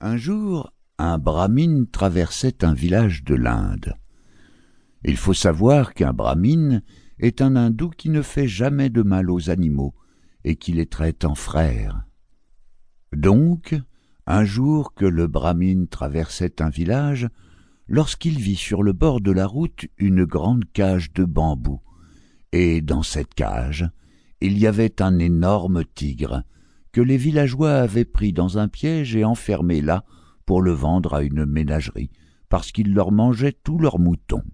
Un jour, un brahmine traversait un village de l'Inde. Il faut savoir qu'un brahmine est un hindou qui ne fait jamais de mal aux animaux et qui les traite en frères. Donc, un jour que le brahmine traversait un village, lorsqu'il vit sur le bord de la route une grande cage de bambou, et dans cette cage, il y avait un énorme tigre que les villageois avaient pris dans un piège et enfermé là pour le vendre à une ménagerie, parce qu'il leur mangeait tous leurs moutons.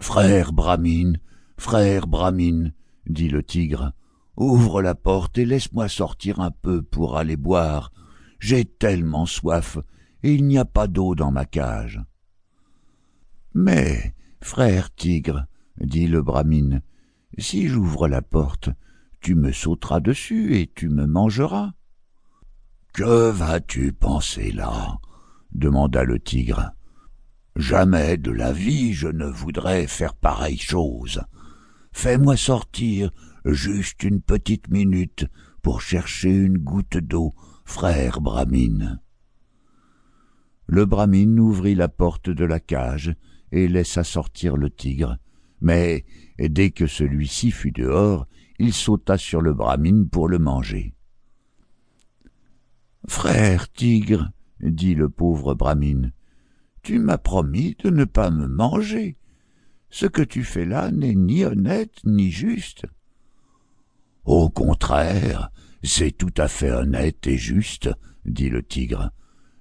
Frère Bramine, frère Bramine, dit le tigre, ouvre la porte et laisse-moi sortir un peu pour aller boire. J'ai tellement soif, et il n'y a pas d'eau dans ma cage. Mais, frère tigre, dit le Bramine, si j'ouvre la porte, tu me sauteras dessus et tu me mangeras. Que vas-tu penser là? demanda le tigre. Jamais de la vie je ne voudrais faire pareille chose. Fais-moi sortir juste une petite minute pour chercher une goutte d'eau, frère Bramine. Le Bramine ouvrit la porte de la cage et laissa sortir le tigre, mais dès que celui-ci fut dehors, il sauta sur le brahmine pour le manger. Frère tigre, dit le pauvre brahmine, tu m'as promis de ne pas me manger. Ce que tu fais là n'est ni honnête ni juste. Au contraire, c'est tout à fait honnête et juste, dit le tigre.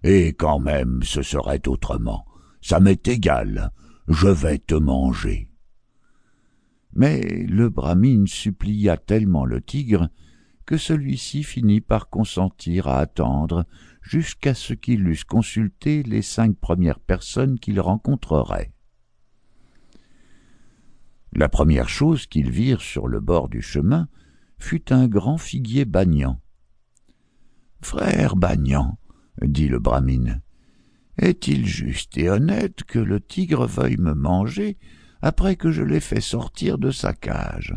Et quand même ce serait autrement. Ça m'est égal, je vais te manger. Mais le brahmine supplia tellement le tigre que celui-ci finit par consentir à attendre jusqu'à ce qu'il eusse consulté les cinq premières personnes qu'il rencontrerait. La première chose qu'ils virent sur le bord du chemin fut un grand figuier bagnant. Frère Bagnan, dit le brahmine, est-il juste et honnête que le tigre veuille me manger après que je l'ai fait sortir de sa cage.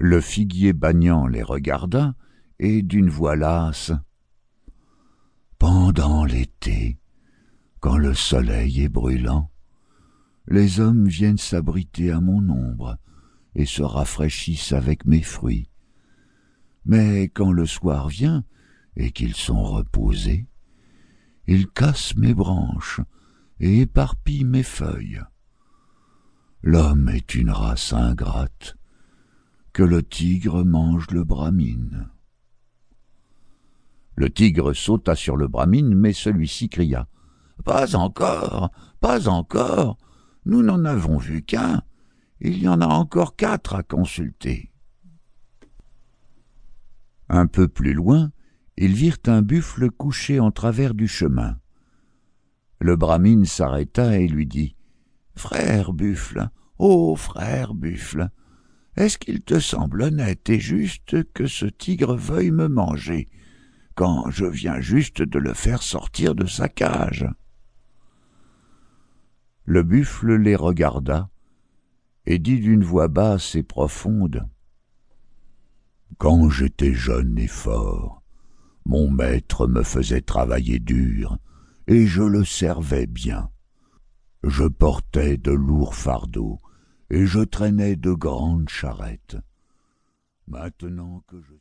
Le figuier bagnant les regarda, et d'une voix lasse Pendant l'été, quand le soleil est brûlant, les hommes viennent s'abriter à mon ombre et se rafraîchissent avec mes fruits. Mais quand le soir vient et qu'ils sont reposés, ils cassent mes branches et éparpillent mes feuilles. L'homme est une race ingrate, que le tigre mange le brahmine. Le tigre sauta sur le brahmine, mais celui-ci cria. Pas encore, pas encore. Nous n'en avons vu qu'un. Il y en a encore quatre à consulter. Un peu plus loin, ils virent un buffle couché en travers du chemin. Le brahmine s'arrêta et lui dit Frère Buffle, ô frère Buffle, est-ce qu'il te semble honnête et juste que ce tigre veuille me manger, quand je viens juste de le faire sortir de sa cage? Le buffle les regarda et dit d'une voix basse et profonde Quand j'étais jeune et fort, mon maître me faisait travailler dur, et je le servais bien. Je portais de lourds fardeaux, et je traînais de grandes charrettes. Maintenant que je